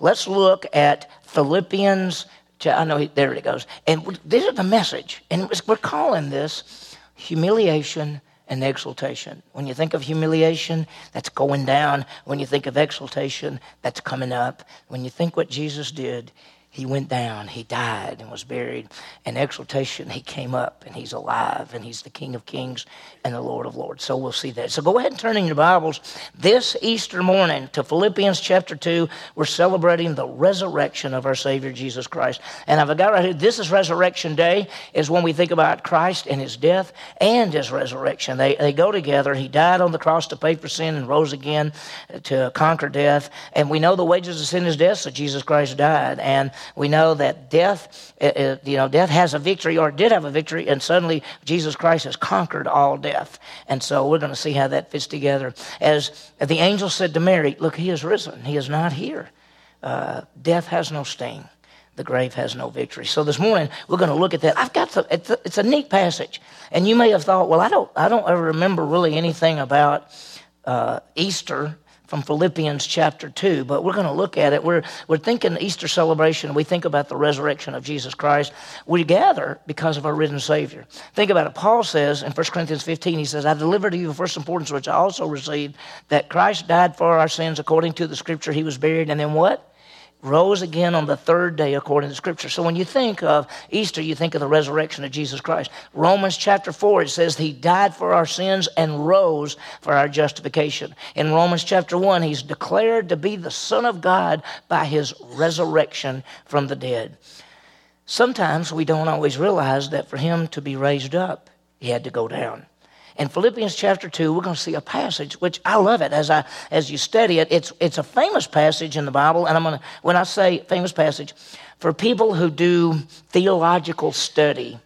Let's look at Philippians. I know there it goes. And this is the message. And we're calling this humiliation and exaltation. When you think of humiliation, that's going down. When you think of exaltation, that's coming up. When you think what Jesus did, he went down, he died and was buried. And exaltation, he came up and he's alive and he's the King of Kings and the Lord of Lords. So we'll see that. So go ahead and turn in your Bibles this Easter morning to Philippians chapter 2. We're celebrating the resurrection of our Savior Jesus Christ. And I've got right here, this is Resurrection Day, is when we think about Christ and his death and his resurrection. They, they go together. He died on the cross to pay for sin and rose again to conquer death. And we know the wages of sin is death, so Jesus Christ died. And we know that death, uh, uh, you know, death has a victory or did have a victory, and suddenly Jesus Christ has conquered all death. And so we're going to see how that fits together. As the angel said to Mary, Look, he is risen, he is not here. Uh, death has no sting the grave has no victory. So this morning we're going to look at that. I've got the, it's, a, it's a neat passage, and you may have thought, well, I don't, I don't ever remember really anything about uh, Easter from Philippians chapter 2, but we're going to look at it. We're, we're thinking Easter celebration. We think about the resurrection of Jesus Christ. We gather because of our risen Savior. Think about it. Paul says in 1 Corinthians 15, he says, I delivered to you the first importance which I also received, that Christ died for our sins according to the scripture. He was buried, and then what? Rose again on the third day according to Scripture. So when you think of Easter, you think of the resurrection of Jesus Christ. Romans chapter 4, it says he died for our sins and rose for our justification. In Romans chapter 1, he's declared to be the Son of God by his resurrection from the dead. Sometimes we don't always realize that for him to be raised up, he had to go down. In Philippians chapter 2, we're going to see a passage, which I love it as, I, as you study it. It's, it's a famous passage in the Bible, and I'm going to, when I say famous passage, for people who do theological study,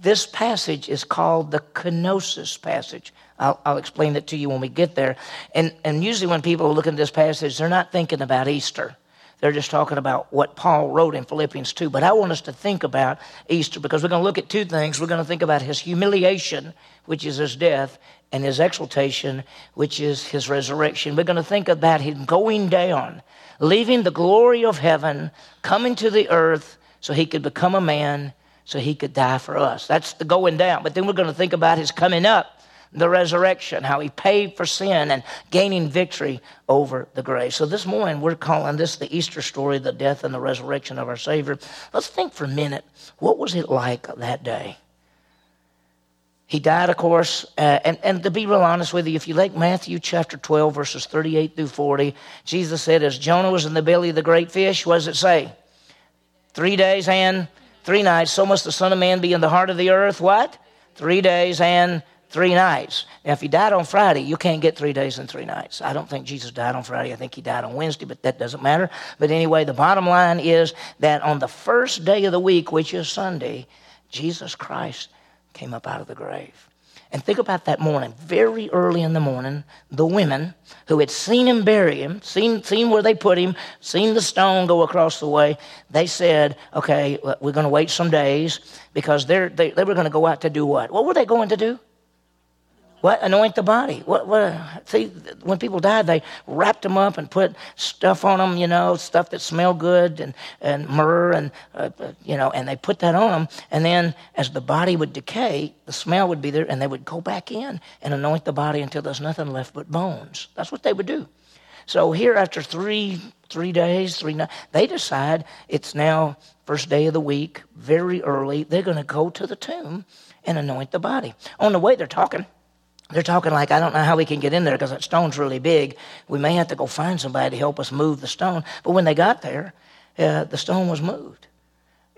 this passage is called the kenosis passage. I'll, I'll, explain it to you when we get there. And, and usually, when people look at this passage, they're not thinking about Easter. They're just talking about what Paul wrote in Philippians 2. But I want us to think about Easter because we're going to look at two things. We're going to think about his humiliation, which is his death, and his exaltation, which is his resurrection. We're going to think about him going down, leaving the glory of heaven, coming to the earth so he could become a man, so he could die for us. That's the going down. But then we're going to think about his coming up the resurrection, how he paid for sin and gaining victory over the grave. So this morning we're calling this the Easter story, the death and the resurrection of our Savior. Let's think for a minute. What was it like that day? He died, of course, uh, and, and to be real honest with you, if you like Matthew chapter 12, verses 38 through 40, Jesus said, As Jonah was in the belly of the great fish, what does it say? Three days and three nights, so must the Son of Man be in the heart of the earth. What? Three days and three nights. Now, if he died on Friday, you can't get three days and three nights. I don't think Jesus died on Friday. I think he died on Wednesday, but that doesn't matter. But anyway, the bottom line is that on the first day of the week, which is Sunday, Jesus Christ came up out of the grave. And think about that morning, very early in the morning, the women who had seen him bury him, seen, seen where they put him, seen the stone go across the way, they said, okay, we're going to wait some days because they're, they, they were going to go out to do what? What were they going to do? What? Anoint the body. What, what? See, when people died, they wrapped them up and put stuff on them, you know, stuff that smelled good and, and myrrh and, uh, you know, and they put that on them. And then as the body would decay, the smell would be there and they would go back in and anoint the body until there's nothing left but bones. That's what they would do. So here, after three, three days, three nights, they decide it's now first day of the week, very early. They're going to go to the tomb and anoint the body. On the way, they're talking they're talking like, I don't know how we can get in there because that stone's really big. We may have to go find somebody to help us move the stone. But when they got there, uh, the stone was moved.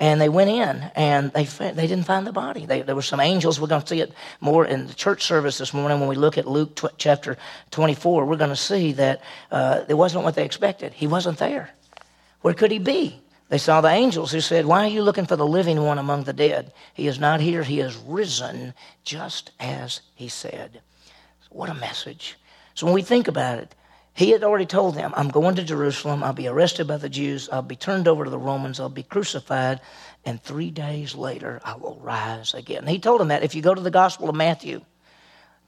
And they went in and they, they didn't find the body. They, there were some angels. We're going to see it more in the church service this morning when we look at Luke tw- chapter 24. We're going to see that uh, it wasn't what they expected. He wasn't there. Where could he be? They saw the angels who said, Why are you looking for the living one among the dead? He is not here, he is risen, just as he said. What a message. So when we think about it, he had already told them, I'm going to Jerusalem, I'll be arrested by the Jews, I'll be turned over to the Romans, I'll be crucified, and three days later I will rise again. he told them that. If you go to the Gospel of Matthew,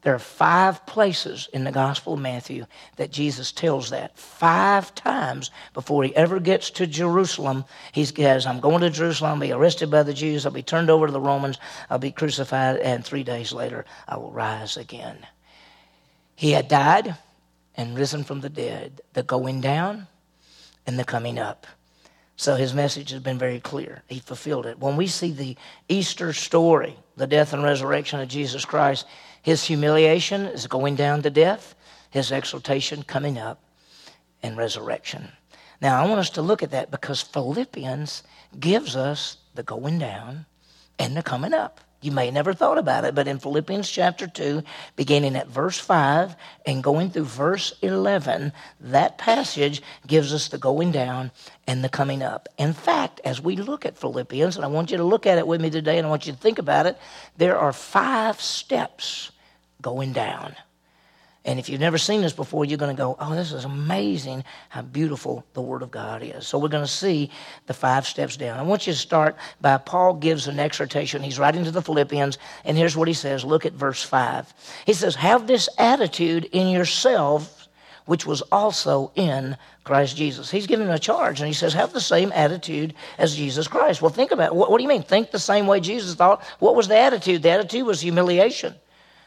There are five places in the Gospel of Matthew that Jesus tells that. Five times before he ever gets to Jerusalem, he says, I'm going to Jerusalem, I'll be arrested by the Jews, I'll be turned over to the Romans, I'll be crucified, and three days later I will rise again. He had died and risen from the dead, the going down and the coming up. So his message has been very clear. He fulfilled it. When we see the Easter story, the death and resurrection of Jesus Christ, his humiliation is going down to death, his exaltation coming up, and resurrection. Now, I want us to look at that because Philippians gives us the going down and the coming up. You may never thought about it, but in Philippians chapter 2, beginning at verse 5 and going through verse 11, that passage gives us the going down and the coming up. In fact, as we look at Philippians, and I want you to look at it with me today and I want you to think about it, there are five steps going down. And if you've never seen this before, you're going to go, oh, this is amazing how beautiful the Word of God is. So we're going to see the five steps down. I want you to start by Paul gives an exhortation. He's writing to the Philippians, and here's what he says. Look at verse 5. He says, Have this attitude in yourself, which was also in Christ Jesus. He's giving a charge, and he says, Have the same attitude as Jesus Christ. Well, think about it. What, what do you mean? Think the same way Jesus thought. What was the attitude? The attitude was humiliation.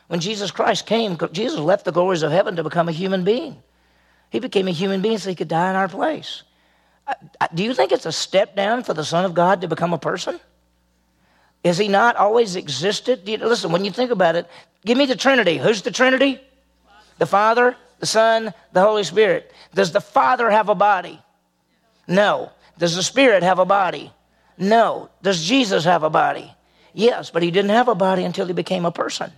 When Jesus Christ came, Jesus left the glories of heaven to become a human being. He became a human being so he could die in our place. Do you think it's a step down for the Son of God to become a person? Is he not always existed? You, listen, when you think about it, give me the Trinity. Who's the Trinity? The Father, the Son, the Holy Spirit. Does the Father have a body? No. Does the Spirit have a body? No. Does Jesus have a body? Yes, but he didn't have a body until he became a person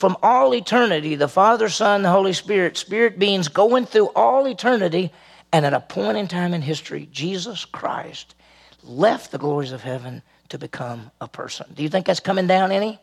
from all eternity, the Father, Son, the Holy Spirit, spirit beings going through all eternity, and at a point in time in history, Jesus Christ left the glories of heaven to become a person. Do you think that's coming down any?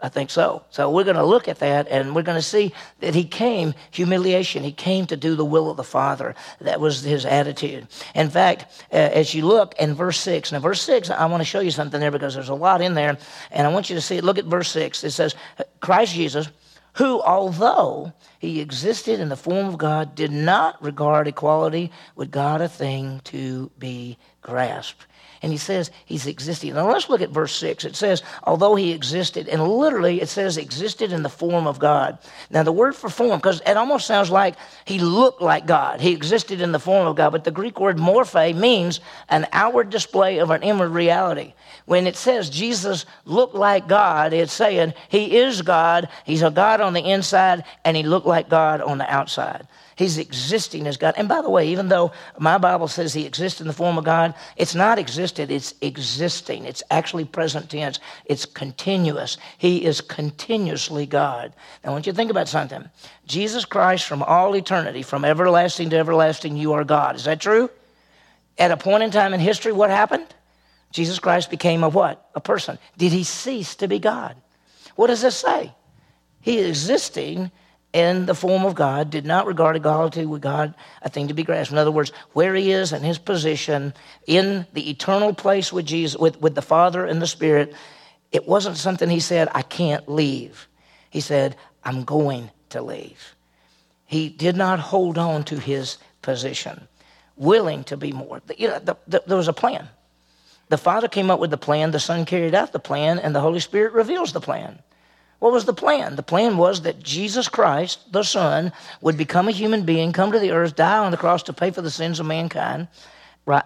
I think so. So we're going to look at that and we're going to see that he came humiliation. He came to do the will of the Father. That was his attitude. In fact, uh, as you look in verse 6, now verse 6, I want to show you something there because there's a lot in there and I want you to see it. Look at verse 6. It says, Christ Jesus, who although he existed in the form of God, did not regard equality with God a thing to be grasped and he says he's existing. Now let's look at verse 6. It says, although he existed, and literally it says existed in the form of God. Now the word for form, because it almost sounds like he looked like God. He existed in the form of God, but the Greek word morphe means an outward display of an inward reality. When it says Jesus looked like God, it's saying he is God, he's a God on the inside, and he looked like God on the outside. He's existing as God. And by the way, even though my Bible says he exists in the form of God, it's not existed, it's existing. It's actually present tense, it's continuous. He is continuously God. Now, I want you to think about something. Jesus Christ, from all eternity, from everlasting to everlasting, you are God. Is that true? At a point in time in history, what happened? Jesus Christ became a what? A person. Did he cease to be God? What does this say? He is existing in the form of God, did not regard equality with God a thing to be grasped. In other words, where he is and his position in the eternal place with Jesus, with, with the Father and the Spirit, it wasn't something he said, I can't leave. He said, I'm going to leave. He did not hold on to his position, willing to be more. You know, the, the, there was a plan. The Father came up with the plan, the Son carried out the plan, and the Holy Spirit reveals the plan. What was the plan? The plan was that Jesus Christ, the Son, would become a human being, come to the earth, die on the cross to pay for the sins of mankind,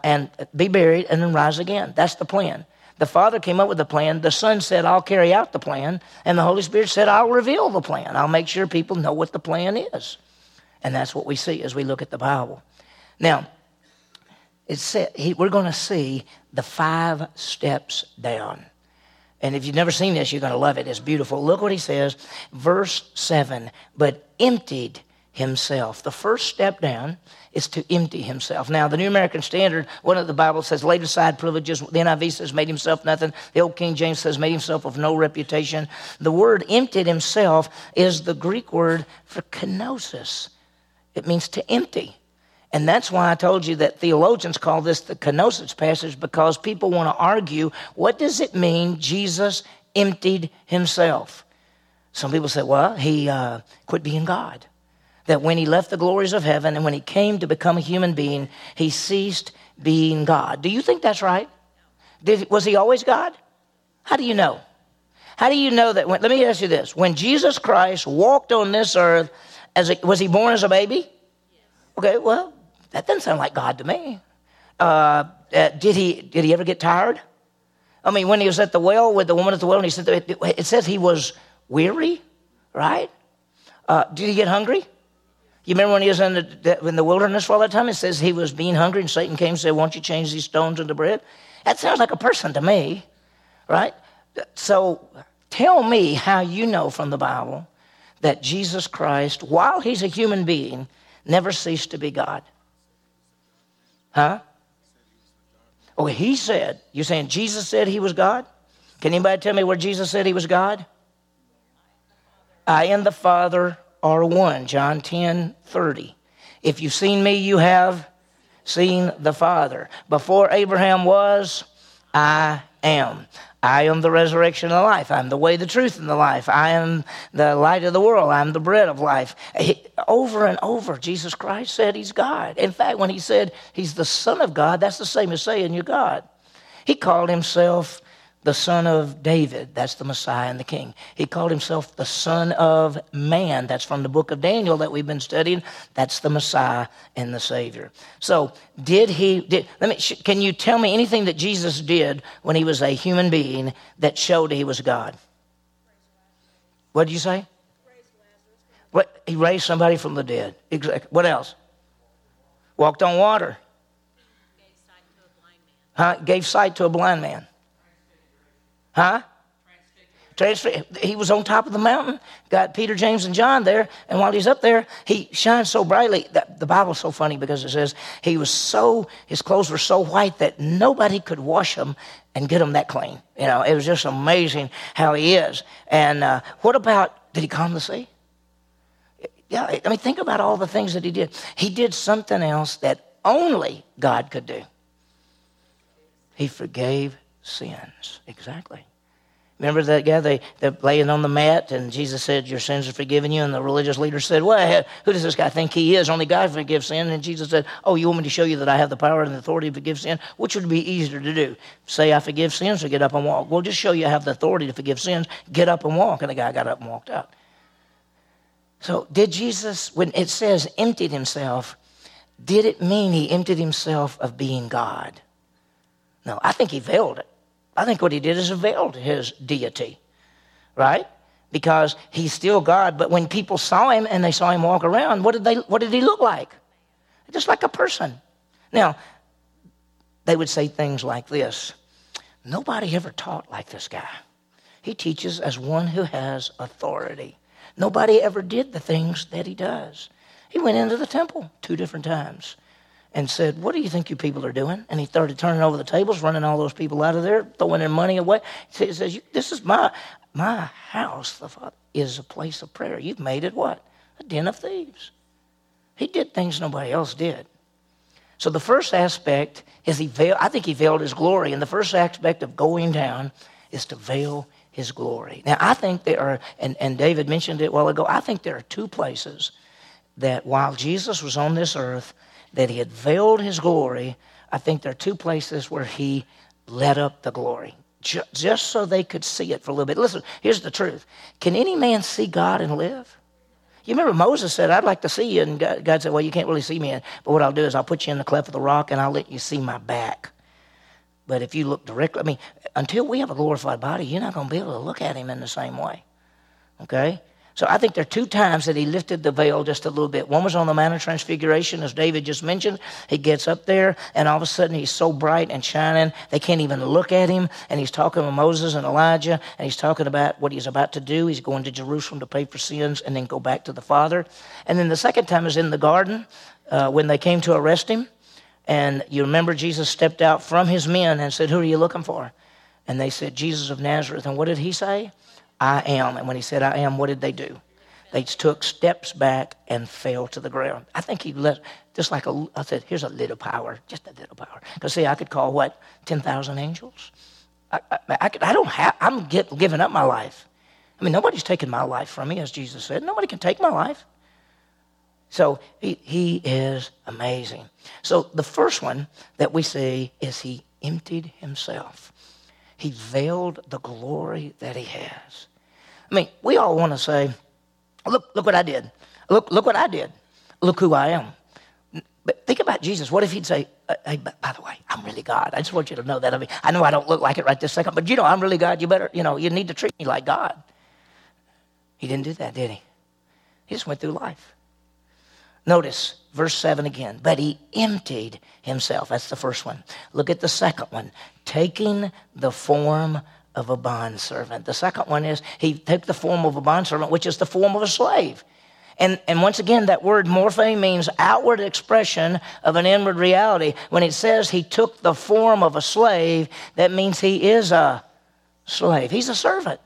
and be buried, and then rise again. That's the plan. The Father came up with the plan. The Son said, I'll carry out the plan. And the Holy Spirit said, I'll reveal the plan. I'll make sure people know what the plan is. And that's what we see as we look at the Bible. Now, it's, we're going to see the five steps down. And if you've never seen this, you're going to love it. It's beautiful. Look what he says, verse 7 but emptied himself. The first step down is to empty himself. Now, the New American Standard, one of the Bible says, laid aside privileges. The NIV says, made himself nothing. The Old King James says, made himself of no reputation. The word emptied himself is the Greek word for kenosis. It means to empty. And that's why I told you that theologians call this the kenosis passage because people want to argue what does it mean Jesus emptied himself? Some people say, well, he uh, quit being God. That when he left the glories of heaven and when he came to become a human being, he ceased being God. Do you think that's right? Did, was he always God? How do you know? How do you know that? When, let me ask you this: When Jesus Christ walked on this earth, as a, was he born as a baby? Okay, well, that doesn't sound like God to me. Uh, uh, did he did he ever get tired? I mean, when he was at the well with the woman at the well, and he said it says he was weary, right? Uh, did he get hungry? You remember when he was in the, in the wilderness for all that time? It says he was being hungry, and Satan came and said, "Won't you change these stones into bread?" That sounds like a person to me, right? So tell me how you know from the Bible that Jesus Christ, while he's a human being, never ceased to be God. Huh? Oh, he said, you're saying Jesus said he was God? Can anybody tell me where Jesus said he was God? I and the Father are one. John 10 30. If you've seen me, you have seen the Father. Before Abraham was, I am. I am the resurrection and the life. I'm the way, the truth, and the life. I am the light of the world. I'm the bread of life. He, over and over, Jesus Christ said he's God. In fact, when he said he's the Son of God, that's the same as saying you're God. He called himself the son of David. That's the Messiah and the King. He called himself the Son of Man. That's from the book of Daniel that we've been studying. That's the Messiah and the Savior. So, did he? Did, let me. Can you tell me anything that Jesus did when he was a human being that showed he was God? What did you say? What? He raised somebody from the dead. Exactly. What else? Walked on water. Huh? Gave sight to a blind man. Huh? Transfigured. He was on top of the mountain, got Peter, James, and John there, and while he's up there, he shines so brightly. That the Bible's so funny because it says he was so his clothes were so white that nobody could wash them and get them that clean. You know, it was just amazing how he is. And uh, what about did he calm the sea? Yeah, I mean, think about all the things that he did. He did something else that only God could do. He forgave sins. Exactly. Remember that guy? They, they're laying on the mat, and Jesus said, Your sins are forgiven you. And the religious leader said, Well, who does this guy think he is? Only God forgives sin. And Jesus said, Oh, you want me to show you that I have the power and the authority to forgive sin? Which would be easier to do? Say, I forgive sins, or get up and walk? Well, just show you I have the authority to forgive sins. Get up and walk. And the guy got up and walked out. So, did Jesus, when it says emptied himself, did it mean he emptied himself of being God? No, I think he veiled it. I think what he did is veiled his deity, right? Because he's still God, but when people saw him and they saw him walk around, what did, they, what did he look like? Just like a person. Now, they would say things like this Nobody ever taught like this guy. He teaches as one who has authority. Nobody ever did the things that he does. He went into the temple two different times and said, What do you think you people are doing? And he started turning over the tables, running all those people out of there, throwing their money away. He says, This is my, my house, the Father, is a place of prayer. You've made it what? A den of thieves. He did things nobody else did. So the first aspect is he veiled, I think he veiled his glory. And the first aspect of going down is to veil his glory. Now, I think there are, and, and David mentioned it a while ago, I think there are two places that while Jesus was on this earth, that he had veiled his glory, I think there are two places where he let up the glory, just so they could see it for a little bit. Listen, here's the truth Can any man see God and live? You remember Moses said, I'd like to see you. And God said, Well, you can't really see me. But what I'll do is I'll put you in the cleft of the rock and I'll let you see my back. But if you look directly, I mean, until we have a glorified body, you're not going to be able to look at him in the same way. Okay? So I think there are two times that he lifted the veil just a little bit. One was on the Mount of Transfiguration, as David just mentioned. He gets up there, and all of a sudden he's so bright and shining, they can't even look at him. And he's talking to Moses and Elijah, and he's talking about what he's about to do. He's going to Jerusalem to pay for sins and then go back to the Father. And then the second time is in the garden uh, when they came to arrest him. And you remember Jesus stepped out from his men and said, Who are you looking for? And they said, Jesus of Nazareth. And what did he say? I am. And when he said, I am, what did they do? They took steps back and fell to the ground. I think he let, just like a, I said, here's a little power, just a little power. Because see, I could call what, 10,000 angels? I, I, I, I don't have, I'm get, giving up my life. I mean, nobody's taking my life from me, as Jesus said. Nobody can take my life. So he, he is amazing. So the first one that we see is he emptied himself. He veiled the glory that he has. I mean, we all want to say, look, look what I did. Look, look what I did. Look who I am. But think about Jesus. What if he'd say, uh, hey, by the way, I'm really God. I just want you to know that. I mean, I know I don't look like it right this second, but you know, I'm really God. You better, you know, you need to treat me like God. He didn't do that, did he? He just went through life. Notice verse 7 again. But he emptied himself. That's the first one. Look at the second one. Taking the form of a bondservant. The second one is he took the form of a bondservant, which is the form of a slave. And, and once again, that word morphe means outward expression of an inward reality. When it says he took the form of a slave, that means he is a slave. He's a servant.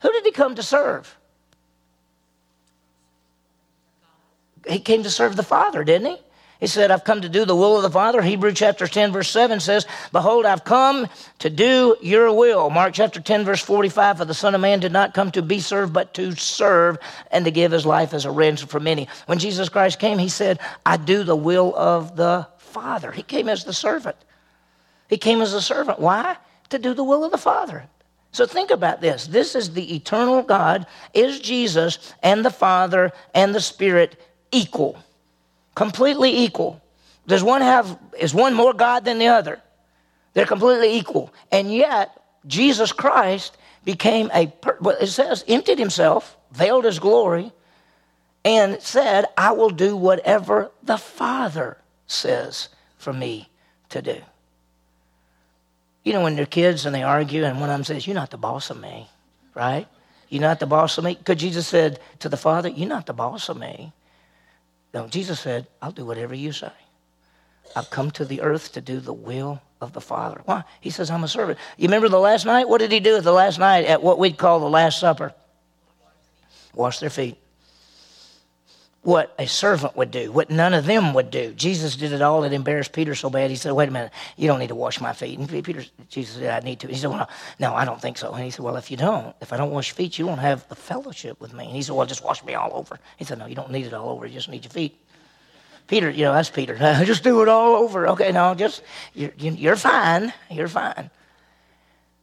Who did he come to serve? He came to serve the Father, didn't he? He said, I've come to do the will of the Father. Hebrew chapter 10, verse 7 says, Behold, I've come to do your will. Mark chapter 10, verse 45, For the Son of Man did not come to be served, but to serve and to give his life as a ransom for many. When Jesus Christ came, he said, I do the will of the Father. He came as the servant. He came as a servant. Why? To do the will of the Father. So think about this. This is the eternal God, is Jesus and the Father and the Spirit equal completely equal. Does one have, is one more God than the other? They're completely equal. And yet, Jesus Christ became a, it says, emptied himself, veiled his glory, and said, I will do whatever the Father says for me to do. You know, when they're kids and they argue, and one of them says, You're not the boss of me, right? You're not the boss of me. Because Jesus said to the Father, You're not the boss of me. No, Jesus said, I'll do whatever you say. I've come to the earth to do the will of the Father. Why? He says, I'm a servant. You remember the last night? What did he do at the last night at what we'd call the Last Supper? Wash their feet what a servant would do, what none of them would do. Jesus did it all. It embarrassed Peter so bad. He said, Wait a minute, you don't need to wash my feet. And Peter, Jesus said, I need to. He said, Well, no, I don't think so. And he said, Well, if you don't, if I don't wash your feet, you won't have the fellowship with me. And he said, Well, just wash me all over. He said, No, you don't need it all over. You just need your feet. Peter, you know, that's Peter. just do it all over. Okay, no, just, you're, you're fine. You're fine.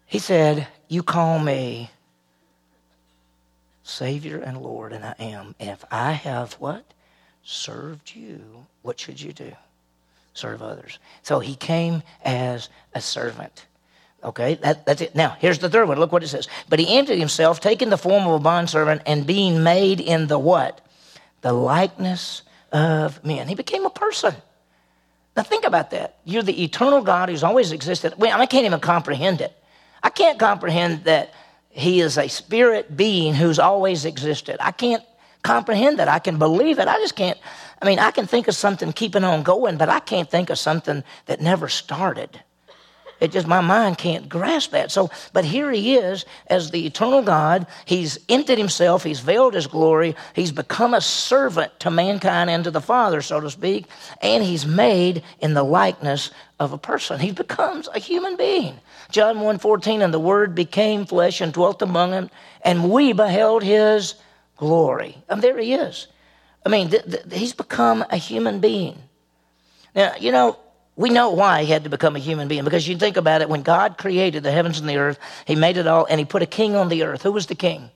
He said, You call me Savior and Lord, and I am. And if I have what? Served you, what should you do? Serve others. So he came as a servant. Okay, that, that's it. Now, here's the third one. Look what it says. But he emptied himself, taking the form of a bondservant, and being made in the what? The likeness of men. He became a person. Now, think about that. You're the eternal God who's always existed. Well, I can't even comprehend it. I can't comprehend that he is a spirit being who's always existed. I can't comprehend that. I can believe it. I just can't. I mean, I can think of something keeping on going, but I can't think of something that never started. It just, my mind can't grasp that. So, but here he is as the eternal God. He's emptied himself. He's veiled his glory. He's become a servant to mankind and to the Father, so to speak. And he's made in the likeness of a person. He becomes a human being. John 1.14, and the Word became flesh and dwelt among them, and we beheld his glory. And there he is. I mean, th- th- he's become a human being. Now, you know, we know why he had to become a human being because you think about it, when God created the heavens and the earth, he made it all and he put a king on the earth. Who was the king?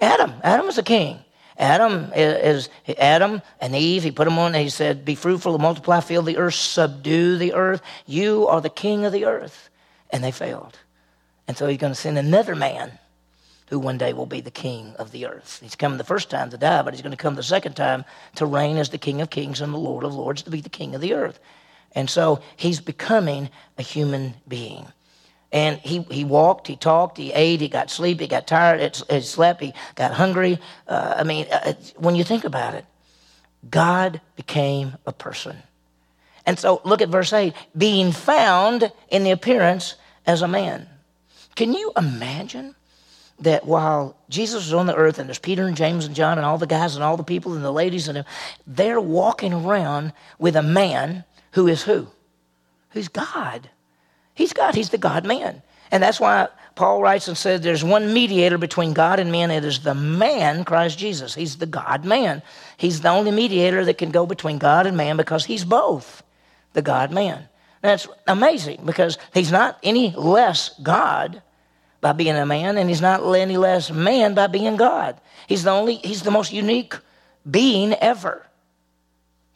Adam. Adam was the king. Adam is, Adam and Eve. He put them on. And he said, "Be fruitful and multiply, fill the earth, subdue the earth. You are the king of the earth." And they failed, and so he's going to send another man, who one day will be the king of the earth. He's coming the first time to die, but he's going to come the second time to reign as the King of Kings and the Lord of Lords to be the king of the earth. And so he's becoming a human being. And he, he walked, he talked, he ate, he got sleep, he got tired, he slept, he got hungry. Uh, I mean, uh, when you think about it, God became a person. And so look at verse 8 being found in the appearance as a man. Can you imagine that while Jesus was on the earth and there's Peter and James and John and all the guys and all the people and the ladies and they're walking around with a man who is who? Who's God. He's God. He's the God man. And that's why Paul writes and says there's one mediator between God and men. It is the man, Christ Jesus. He's the God man. He's the only mediator that can go between God and man because he's both the God man. That's amazing because he's not any less God by being a man, and he's not any less man by being God. He's the only, he's the most unique being ever.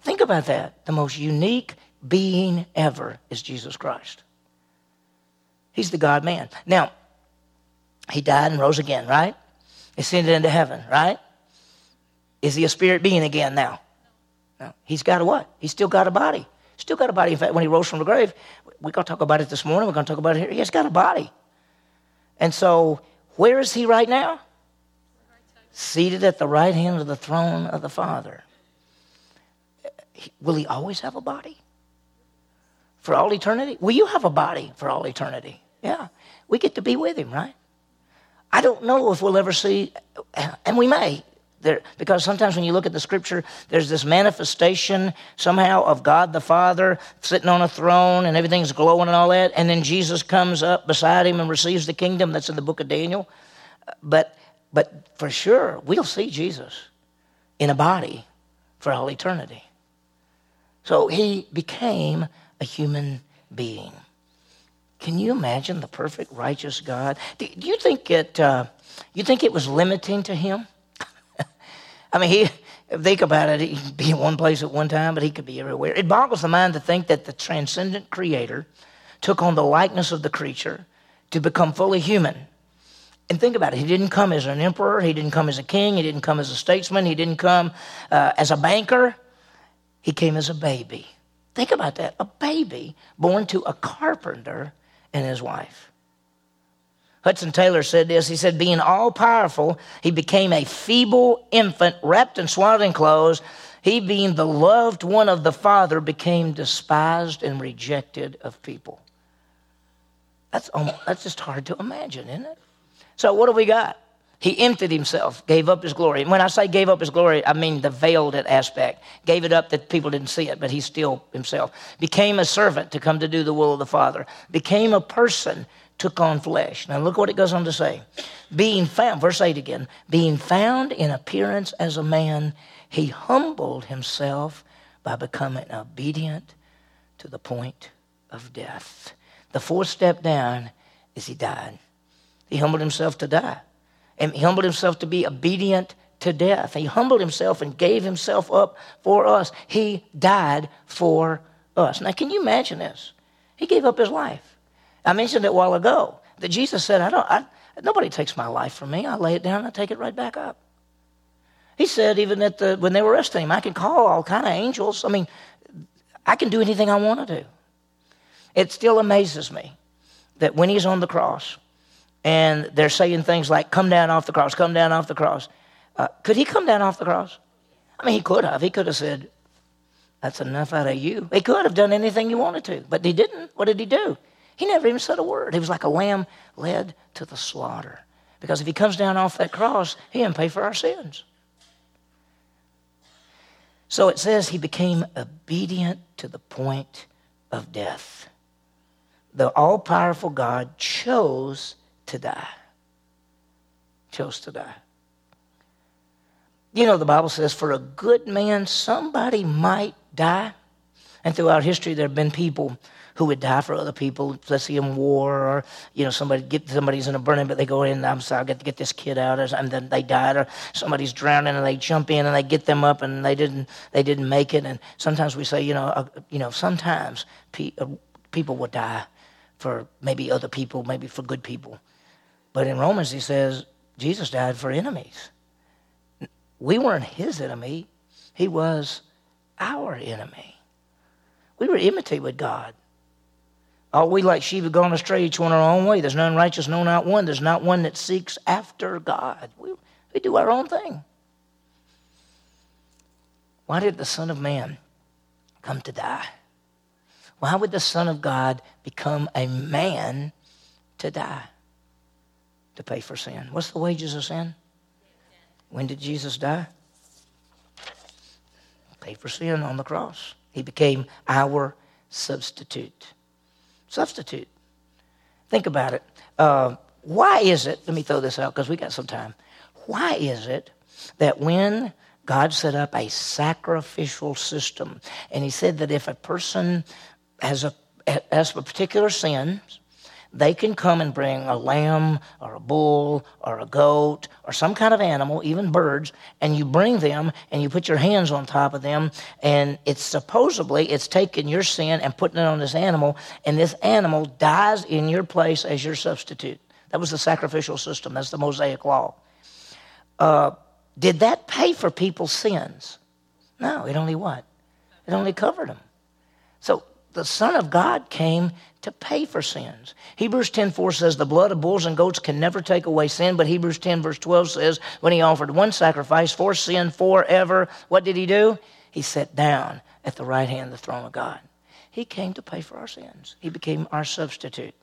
Think about that. The most unique being ever is Jesus Christ. He's the God man. Now, he died and rose again, right? Ascended into heaven, right? Is he a spirit being again now? No. He's got a what? He's still got a body. Still got a body. In fact, when he rose from the grave, we're going to talk about it this morning. We're going to talk about it here. He has got a body. And so, where is he right now? Seated at the right hand of the throne of the Father. Will he always have a body? For all eternity? Will you have a body for all eternity? Yeah. We get to be with him, right? I don't know if we'll ever see, and we may, there, because sometimes when you look at the scripture, there's this manifestation somehow of God the Father sitting on a throne and everything's glowing and all that. And then Jesus comes up beside him and receives the kingdom. That's in the book of Daniel. But, but for sure, we'll see Jesus in a body for all eternity. So he became a human being. Can you imagine the perfect, righteous God? Do, you think it? Uh, you think it was limiting to him? I mean, he, think about it, he could be in one place at one time, but he could be everywhere. It boggles the mind to think that the transcendent creator took on the likeness of the creature to become fully human. And think about it, he didn't come as an emperor, he didn't come as a king, he didn't come as a statesman, he didn't come uh, as a banker, he came as a baby. Think about that a baby born to a carpenter and his wife. Hudson Taylor said this. He said, Being all powerful, he became a feeble infant wrapped in swaddling clothes. He, being the loved one of the Father, became despised and rejected of people. That's, almost, that's just hard to imagine, isn't it? So, what do we got? He emptied himself, gave up his glory. And when I say gave up his glory, I mean the veiled aspect. Gave it up that people didn't see it, but he still himself. Became a servant to come to do the will of the Father. Became a person took on flesh. Now look what it goes on to say. Being found, verse 8 again, being found in appearance as a man, he humbled himself by becoming obedient to the point of death. The fourth step down is he died. He humbled himself to die. And he humbled himself to be obedient to death. He humbled himself and gave himself up for us. He died for us. Now, can you imagine this? He gave up his life. I mentioned it a while ago that Jesus said, I don't, I, nobody takes my life from me. I lay it down and I take it right back up. He said, even at the, when they were arresting him, I can call all kind of angels. I mean, I can do anything I want to do. It still amazes me that when he's on the cross and they're saying things like, come down off the cross, come down off the cross, uh, could he come down off the cross? I mean, he could have. He could have said, that's enough out of you. He could have done anything he wanted to, but he didn't. What did he do? He never even said a word. He was like a lamb led to the slaughter. Because if he comes down off that cross, he didn't pay for our sins. So it says he became obedient to the point of death. The all powerful God chose to die. Chose to die. You know, the Bible says for a good man, somebody might die. And throughout history, there have been people who would die for other people, let's say in war, or you know somebody get somebody's in a burning, but they go in. and I'm sorry, I got to get this kid out, and then they died, or somebody's drowning, and they jump in and they get them up, and they didn't they didn't make it. And sometimes we say, you know, uh, you know, sometimes pe- uh, people will die for maybe other people, maybe for good people, but in Romans he says Jesus died for enemies. We weren't his enemy; he was our enemy. We were enmity with God. All we like sheep have gone astray, each one our own way. There's none righteous, no, not one. There's not one that seeks after God. We, we do our own thing. Why did the Son of Man come to die? Why would the Son of God become a man to die? To pay for sin. What's the wages of sin? When did Jesus die? Pay for sin on the cross. He became our substitute substitute. Think about it. Uh, why is it, let me throw this out because we got some time. Why is it that when God set up a sacrificial system, and He said that if a person has a, has a particular sin, they can come and bring a lamb or a bull or a goat or some kind of animal, even birds, and you bring them and you put your hands on top of them, and it's supposedly it's taking your sin and putting it on this animal, and this animal dies in your place as your substitute. That was the sacrificial system. That's the Mosaic law. Uh, did that pay for people's sins? No, it only what? It only covered them. So the Son of God came to pay for sins. Hebrews 10:4 says the blood of bulls and goats can never take away sin, but Hebrews 10 verse 12 says when he offered one sacrifice for sin forever, what did he do? He sat down at the right hand of the throne of God. He came to pay for our sins. He became our substitute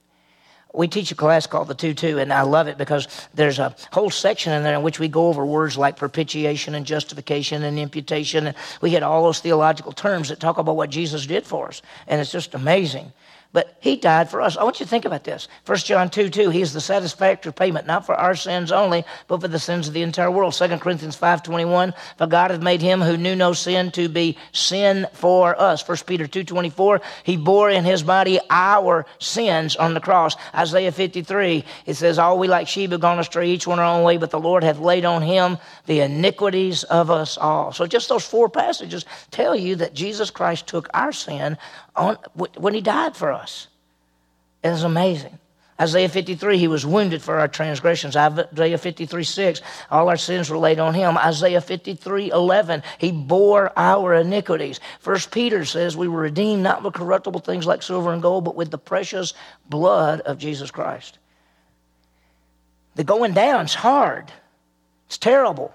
we teach a class called the 2 2, and I love it because there's a whole section in there in which we go over words like propitiation and justification and imputation. And we hit all those theological terms that talk about what Jesus did for us. And it's just amazing. But he died for us. I want you to think about this. 1 John 2 2, he is the satisfactory payment, not for our sins only, but for the sins of the entire world. 2 Corinthians 5 21, for God hath made him who knew no sin to be sin for us. 1 Peter 2 24, he bore in his body our sins on the cross. Isaiah 53, it says, All we like sheep have gone astray, each one our own way, but the Lord hath laid on him the iniquities of us all. So just those four passages tell you that Jesus Christ took our sin on, when he died for us. It is amazing. Isaiah 53, he was wounded for our transgressions. Isaiah 53, 6, all our sins were laid on him. Isaiah 53, 11, he bore our iniquities. First Peter says we were redeemed not with corruptible things like silver and gold, but with the precious blood of Jesus Christ. The going down's hard. It's terrible.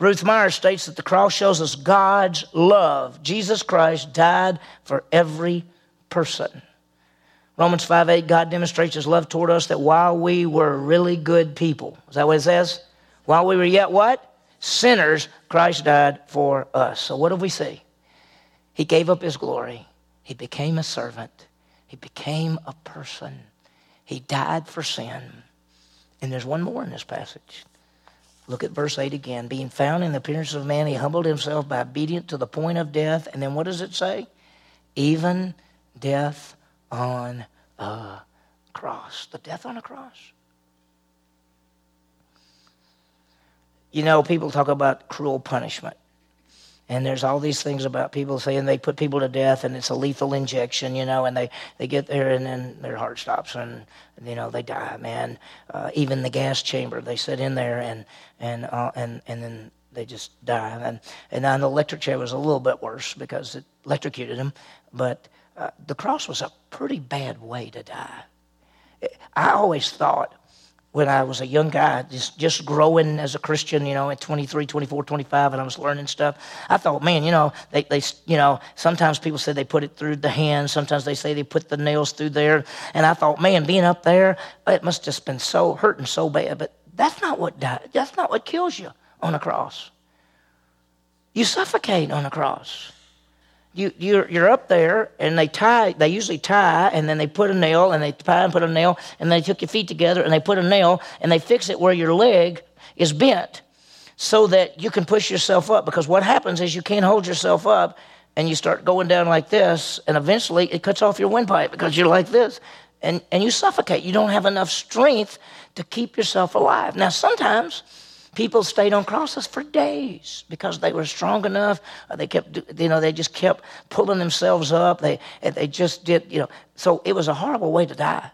Ruth Meyer states that the cross shows us God's love. Jesus Christ died for every person. Romans 5 8, God demonstrates his love toward us that while we were really good people, is that what it says? While we were yet what? Sinners, Christ died for us. So what do we see? He gave up his glory. He became a servant. He became a person. He died for sin. And there's one more in this passage. Look at verse 8 again. Being found in the appearance of man, he humbled himself by obedience to the point of death. And then what does it say? Even death on a cross. The death on a cross. You know, people talk about cruel punishment. And there's all these things about people saying they put people to death and it's a lethal injection, you know, and they, they get there and then their heart stops and, you know, they die, man. Uh, even the gas chamber, they sit in there and, and, uh, and, and then they just die. And, and on the electric chair was a little bit worse because it electrocuted them. But uh, the cross was a pretty bad way to die. I always thought when I was a young guy, just, just growing as a Christian, you know, at 23, 24, 25, and I was learning stuff, I thought, man, you know, they, they, you know, sometimes people say they put it through the hands, sometimes they say they put the nails through there, and I thought, man, being up there, it must just been so hurting so bad, but that's not what died, that's not what kills you on a cross. You suffocate on a cross you, you're, you're up there and they tie, they usually tie and then they put a nail and they tie and put a nail and they took your feet together and they put a nail and they fix it where your leg is bent so that you can push yourself up because what happens is you can't hold yourself up and you start going down like this and eventually it cuts off your windpipe because you're like this and, and you suffocate. You don't have enough strength to keep yourself alive. Now, sometimes People stayed on crosses for days because they were strong enough. Uh, they kept, you know, they just kept pulling themselves up. They, they just did, you know. So it was a horrible way to die.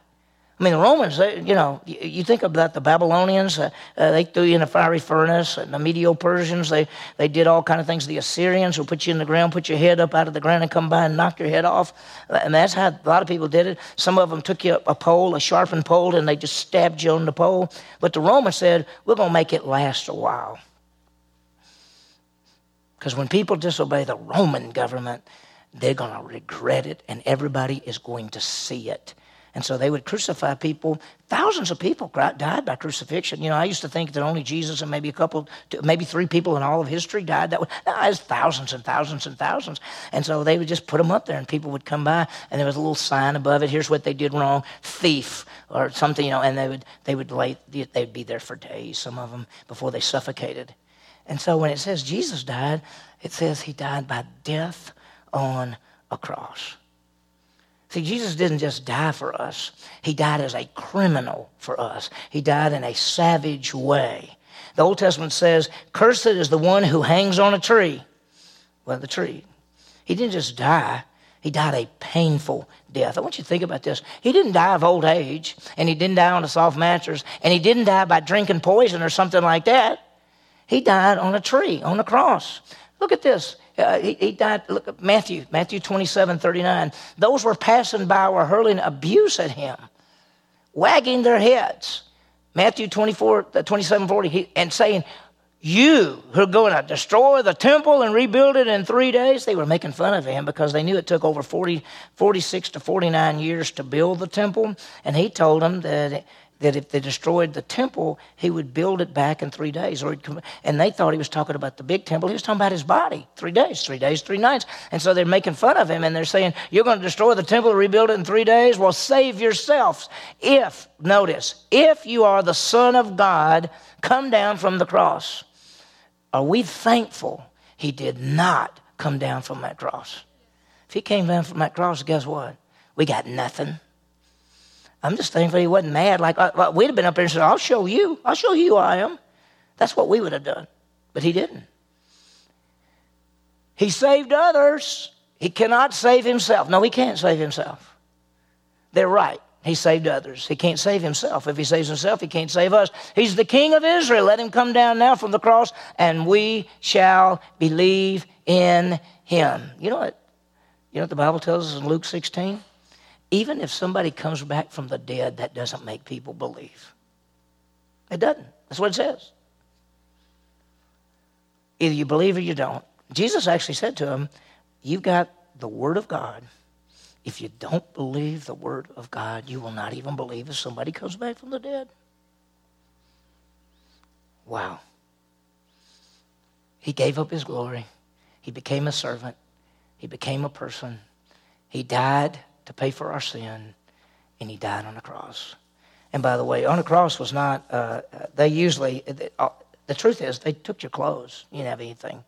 I mean, the Romans, they, you know, you, think about the Babylonians, uh, uh, they threw you in a fiery furnace, and the Medo-Persians, they, they did all kind of things. The Assyrians will put you in the ground, put your head up out of the ground and come by and knock your head off. And that's how a lot of people did it. Some of them took you a pole, a sharpened pole, and they just stabbed you on the pole. But the Romans said, we're going to make it last a while. Because when people disobey the Roman government, they're going to regret it, and everybody is going to see it And so they would crucify people. Thousands of people died by crucifixion. You know, I used to think that only Jesus and maybe a couple, maybe three people in all of history died that way. No, it was thousands and thousands and thousands. And so they would just put them up there and people would come by and there was a little sign above it. Here's what they did wrong. Thief or something, you know, and they would, they would lay, they'd be there for days, some of them, before they suffocated. And so when it says Jesus died, it says he died by death on a cross. See, Jesus didn't just die for us, He died as a criminal for us. He died in a savage way. The Old Testament says, Cursed is the one who hangs on a tree. Well, the tree. He didn't just die, he died a painful death. I want you to think about this. He didn't die of old age, and he didn't die on a soft mattress, and he didn't die by drinking poison or something like that. He died on a tree, on a cross. Look at this. Uh, he, he, died. Look at Matthew, Matthew 27, 39. Those were passing by were hurling abuse at him, wagging their heads. Matthew 24, uh, 27, 40, he, and saying, You who are going to destroy the temple and rebuild it in three days. They were making fun of him because they knew it took over 40, 46 to 49 years to build the temple. And he told them that that if they destroyed the temple, he would build it back in three days. Or and they thought he was talking about the big temple. He was talking about his body. Three days, three days, three nights. And so they're making fun of him and they're saying, You're going to destroy the temple and rebuild it in three days? Well, save yourselves. If, notice, if you are the Son of God, come down from the cross. Are we thankful he did not come down from that cross? If he came down from that cross, guess what? We got nothing. I'm just thankful he wasn't mad. Like, uh, we'd have been up there and said, I'll show you. I'll show you who I am. That's what we would have done. But he didn't. He saved others. He cannot save himself. No, he can't save himself. They're right. He saved others. He can't save himself. If he saves himself, he can't save us. He's the King of Israel. Let him come down now from the cross, and we shall believe in him. You know what? You know what the Bible tells us in Luke 16? Even if somebody comes back from the dead, that doesn't make people believe. It doesn't. That's what it says. Either you believe or you don't. Jesus actually said to him, You've got the Word of God. If you don't believe the Word of God, you will not even believe if somebody comes back from the dead. Wow. He gave up his glory. He became a servant. He became a person. He died to pay for our sin, and he died on the cross. And by the way, on the cross was not, uh, they usually, uh, the truth is, they took your clothes. You didn't have anything.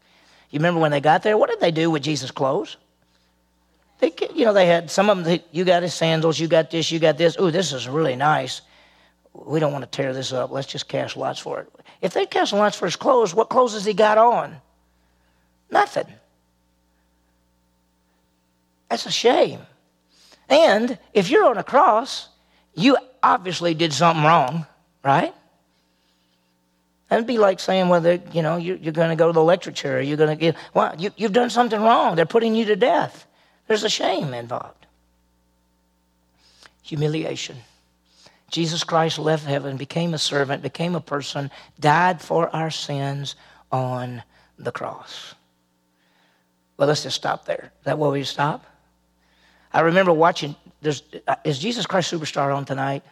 You remember when they got there? What did they do with Jesus' clothes? They, you know, they had some of them, you got his sandals, you got this, you got this. Ooh, this is really nice. We don't want to tear this up. Let's just cast lots for it. If they cast lots for his clothes, what clothes has he got on? Nothing. That's a shame. And if you're on a cross, you obviously did something wrong, right? That'd be like saying, well, you know, you're, you're going to go to the electric chair. You're going to get, well, you, you've done something wrong. They're putting you to death. There's a shame involved. Humiliation. Jesus Christ left heaven, became a servant, became a person, died for our sins on the cross. Well, let's just stop there. Is that where we stop? I remember watching, there's, uh, is Jesus Christ Superstar on tonight?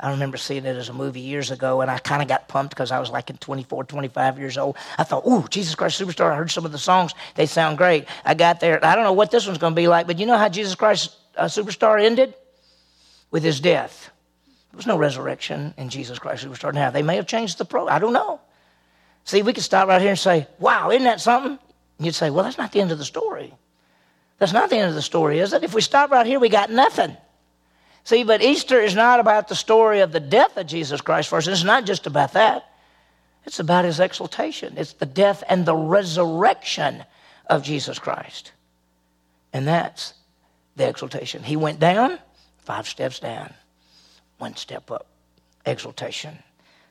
I remember seeing it as a movie years ago, and I kind of got pumped because I was like in 24, 25 years old. I thought, ooh, Jesus Christ Superstar. I heard some of the songs. They sound great. I got there. I don't know what this one's going to be like, but you know how Jesus Christ uh, Superstar ended? With his death. There was no resurrection in Jesus Christ Superstar. Now, they may have changed the pro. I don't know. See, we could stop right here and say, wow, isn't that something? And you'd say, well, that's not the end of the story. That's not the end of the story, is it? If we stop right here, we got nothing. See, but Easter is not about the story of the death of Jesus Christ first. It's not just about that. It's about his exaltation. It's the death and the resurrection of Jesus Christ. And that's the exaltation. He went down, five steps down, one step up. Exaltation.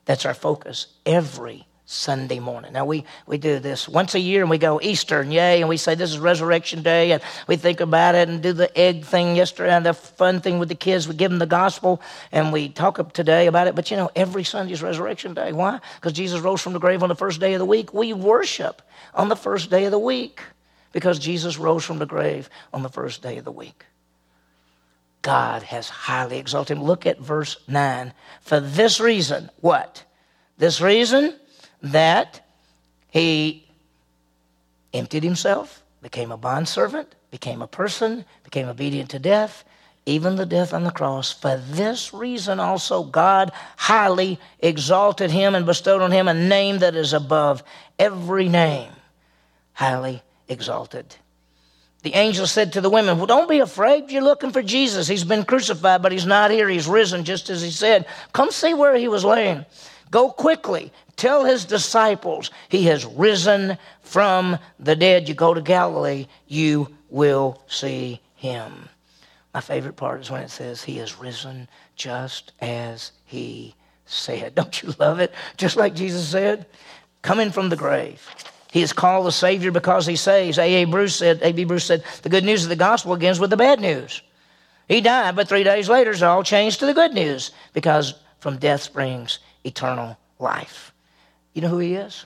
That's our focus every Sunday morning. Now, we, we do this once a year and we go Easter and yay, and we say this is Resurrection Day, and we think about it and do the egg thing yesterday and the fun thing with the kids. We give them the gospel and we talk up today about it. But you know, every Sunday is Resurrection Day. Why? Because Jesus rose from the grave on the first day of the week. We worship on the first day of the week because Jesus rose from the grave on the first day of the week. God has highly exalted him. Look at verse 9. For this reason, what? This reason that he emptied himself, became a bondservant, became a person, became obedient to death, even the death on the cross. For this reason also God highly exalted him and bestowed on him a name that is above every name. Highly exalted. The angel said to the women, Well, don't be afraid. You're looking for Jesus. He's been crucified, but he's not here. He's risen, just as he said. Come see where he was laying. Go quickly. Tell his disciples he has risen from the dead. You go to Galilee, you will see him. My favorite part is when it says he is risen just as he said. Don't you love it? Just like Jesus said, coming from the grave. He is called the Savior because he saves. A.A. Bruce said, A.B. Bruce said, the good news of the gospel begins with the bad news. He died, but three days later it's all changed to the good news because from death springs eternal life. You know who he is?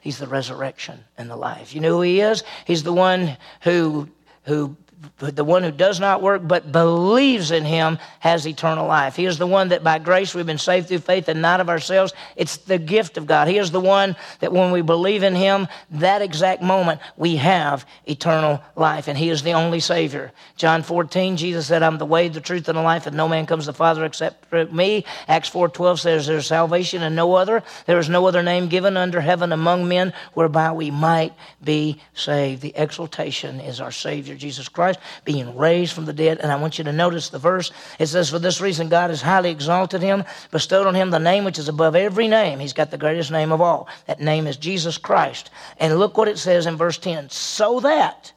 He's the resurrection and the life. You know who he is? He's the one who who the one who does not work but believes in him has eternal life. He is the one that by grace we've been saved through faith and not of ourselves. It's the gift of God. He is the one that when we believe in him, that exact moment we have eternal life. And he is the only Savior. John 14, Jesus said, I'm the way, the truth, and the life, and no man comes to the Father except through me. Acts 4.12 says there's salvation and no other. There is no other name given under heaven among men whereby we might be saved. The exaltation is our Savior, Jesus Christ. Christ, being raised from the dead. And I want you to notice the verse. It says, For this reason God has highly exalted him, bestowed on him the name which is above every name. He's got the greatest name of all. That name is Jesus Christ. And look what it says in verse 10 so that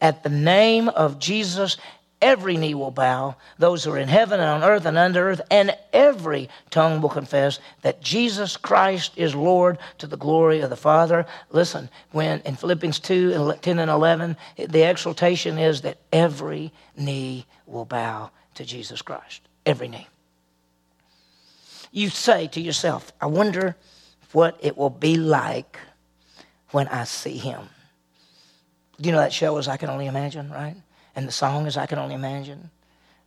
at the name of Jesus, every knee will bow, those who are in heaven and on earth and under earth, and every tongue will confess that Jesus Christ is Lord to the glory of the Father. Listen, when in Philippians 2 10 and 11, the exaltation is that every knee will bow to Jesus Christ. Every knee. You say to yourself, I wonder what it will be like when I see him. Do you know that show is I Can Only Imagine, right? And the song is I Can Only Imagine.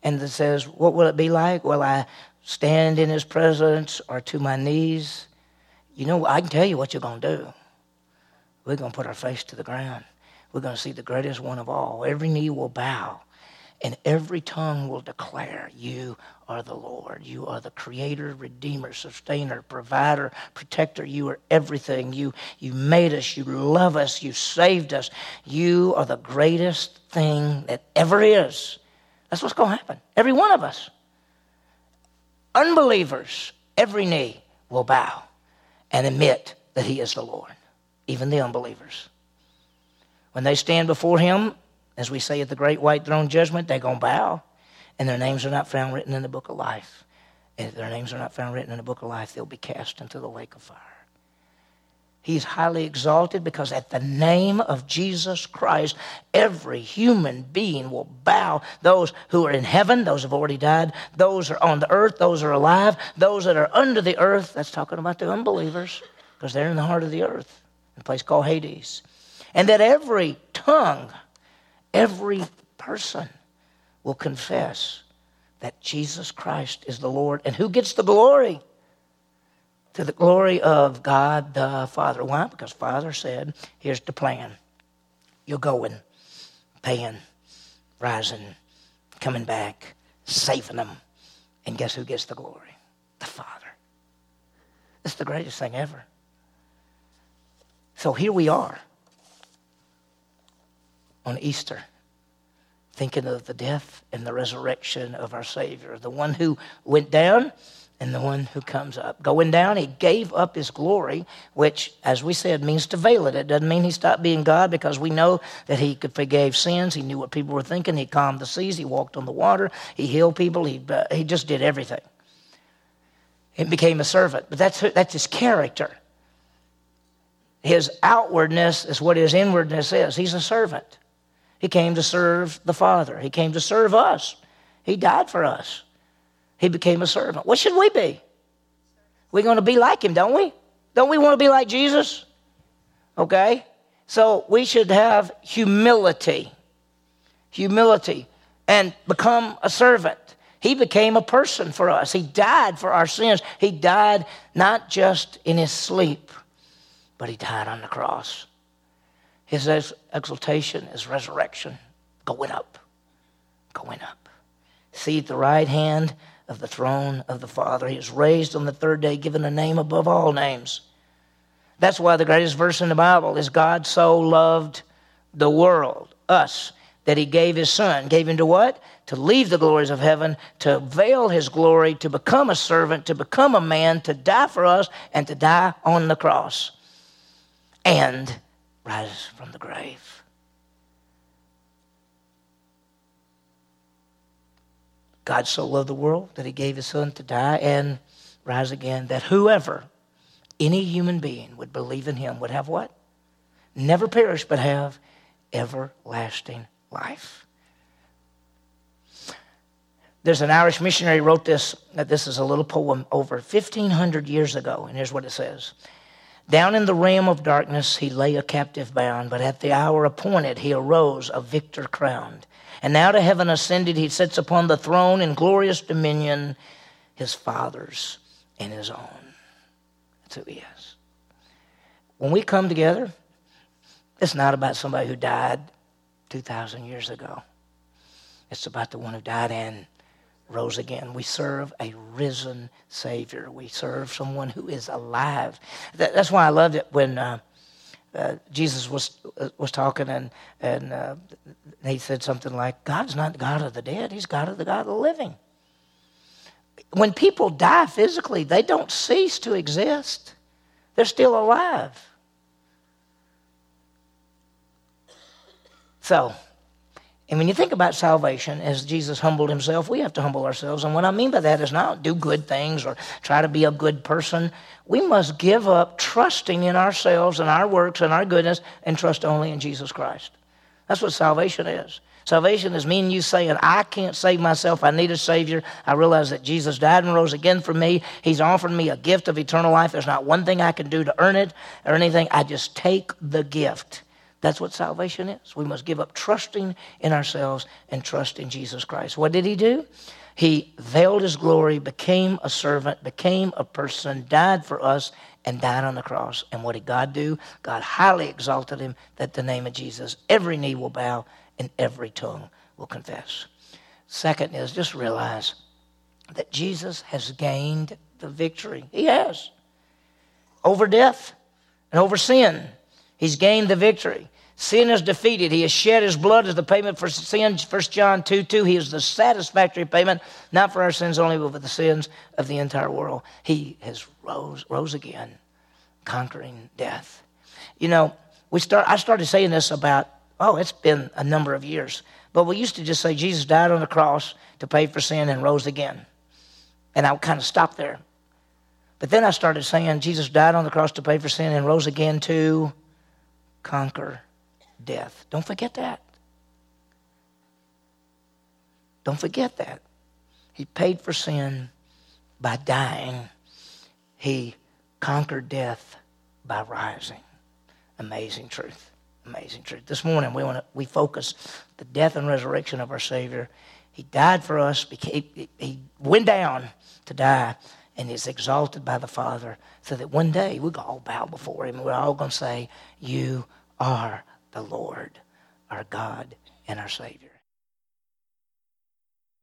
And it says, What will it be like? Will I stand in his presence or to my knees? You know, I can tell you what you're going to do. We're going to put our face to the ground. We're going to see the greatest one of all. Every knee will bow and every tongue will declare, You are the Lord. You are the creator, redeemer, sustainer, provider, protector. You are everything. You, you made us. You love us. You saved us. You are the greatest thing that ever is. That's what's going to happen. Every one of us. Unbelievers, every knee will bow and admit that He is the Lord, even the unbelievers. When they stand before Him, as we say at the great white throne judgment, they're going to bow, and their names are not found written in the book of life. And if their names are not found written in the book of life, they'll be cast into the lake of fire. He's highly exalted because at the name of Jesus Christ, every human being will bow. Those who are in heaven, those have already died. Those are on the earth, those are alive. Those that are under the earth, that's talking about the unbelievers because they're in the heart of the earth, a place called Hades. And that every tongue Every person will confess that Jesus Christ is the Lord. And who gets the glory? To the glory of God the Father. Why? Because Father said, here's the plan. You're going, paying, rising, coming back, saving them. And guess who gets the glory? The Father. It's the greatest thing ever. So here we are on Easter, thinking of the death and the resurrection of our Savior, the one who went down and the one who comes up. Going down, he gave up his glory, which, as we said, means to veil it. It doesn't mean he stopped being God because we know that he could forgave sins. He knew what people were thinking. He calmed the seas. He walked on the water. He healed people. He, uh, he just did everything. He became a servant. But that's, that's his character. His outwardness is what his inwardness is. He's a servant. He came to serve the Father. He came to serve us. He died for us. He became a servant. What should we be? We're going to be like him, don't we? Don't we want to be like Jesus? Okay? So we should have humility. Humility. and become a servant. He became a person for us. He died for our sins. He died not just in his sleep, but he died on the cross. His exaltation is resurrection, going up, going up. See at the right hand of the throne of the Father. He is raised on the third day, given a name above all names. That's why the greatest verse in the Bible is God so loved the world, us, that he gave his son. Gave him to what? To leave the glories of heaven, to veil his glory, to become a servant, to become a man, to die for us, and to die on the cross. And rise from the grave. God so loved the world that he gave his son to die and rise again, that whoever, any human being, would believe in him would have what? Never perish, but have everlasting life. There's an Irish missionary wrote this. This is a little poem over 1,500 years ago, and here's what it says. Down in the realm of darkness, he lay a captive bound, but at the hour appointed, he arose a victor crowned. And now to heaven ascended, he sits upon the throne in glorious dominion, his father's and his own. That's who he is. When we come together, it's not about somebody who died 2,000 years ago. It's about the one who died and rose again. We serve a risen Savior. We serve someone who is alive. That, that's why I loved it when uh, uh, Jesus was uh, was talking and and uh, he said something like, "God's not God of the dead; He's God of the God of the living." When people die physically, they don't cease to exist; they're still alive. So, and when you think about salvation, as Jesus humbled himself, we have to humble ourselves. And what I mean by that is not do good things or try to be a good person. We must give up trusting in ourselves and our works and our goodness and trust only in Jesus Christ. That's what salvation is. Salvation is me and you saying, I can't save myself. I need a Savior. I realize that Jesus died and rose again for me. He's offered me a gift of eternal life. There's not one thing I can do to earn it or anything. I just take the gift that's what salvation is. We must give up trusting in ourselves and trust in Jesus Christ. What did he do? He veiled his glory, became a servant, became a person, died for us, and died on the cross. And what did God do? God highly exalted him that the name of Jesus, every knee will bow and every tongue will confess. Second is just realize that Jesus has gained the victory. He has. Over death and over sin. He's gained the victory. Sin is defeated. He has shed his blood as the payment for sin. 1 John 2 2. He is the satisfactory payment, not for our sins only, but for the sins of the entire world. He has rose, rose again, conquering death. You know, we start, I started saying this about, oh, it's been a number of years. But we used to just say Jesus died on the cross to pay for sin and rose again. And I kind of stopped there. But then I started saying Jesus died on the cross to pay for sin and rose again to conquer death. Don't forget that. Don't forget that. He paid for sin by dying. He conquered death by rising. Amazing truth. Amazing truth. This morning we want to we focus the death and resurrection of our Savior. He died for us. He, he went down to die and is exalted by the Father so that one day we'll all bow before him. We're all going to say, You are the Lord, our God, and our Savior.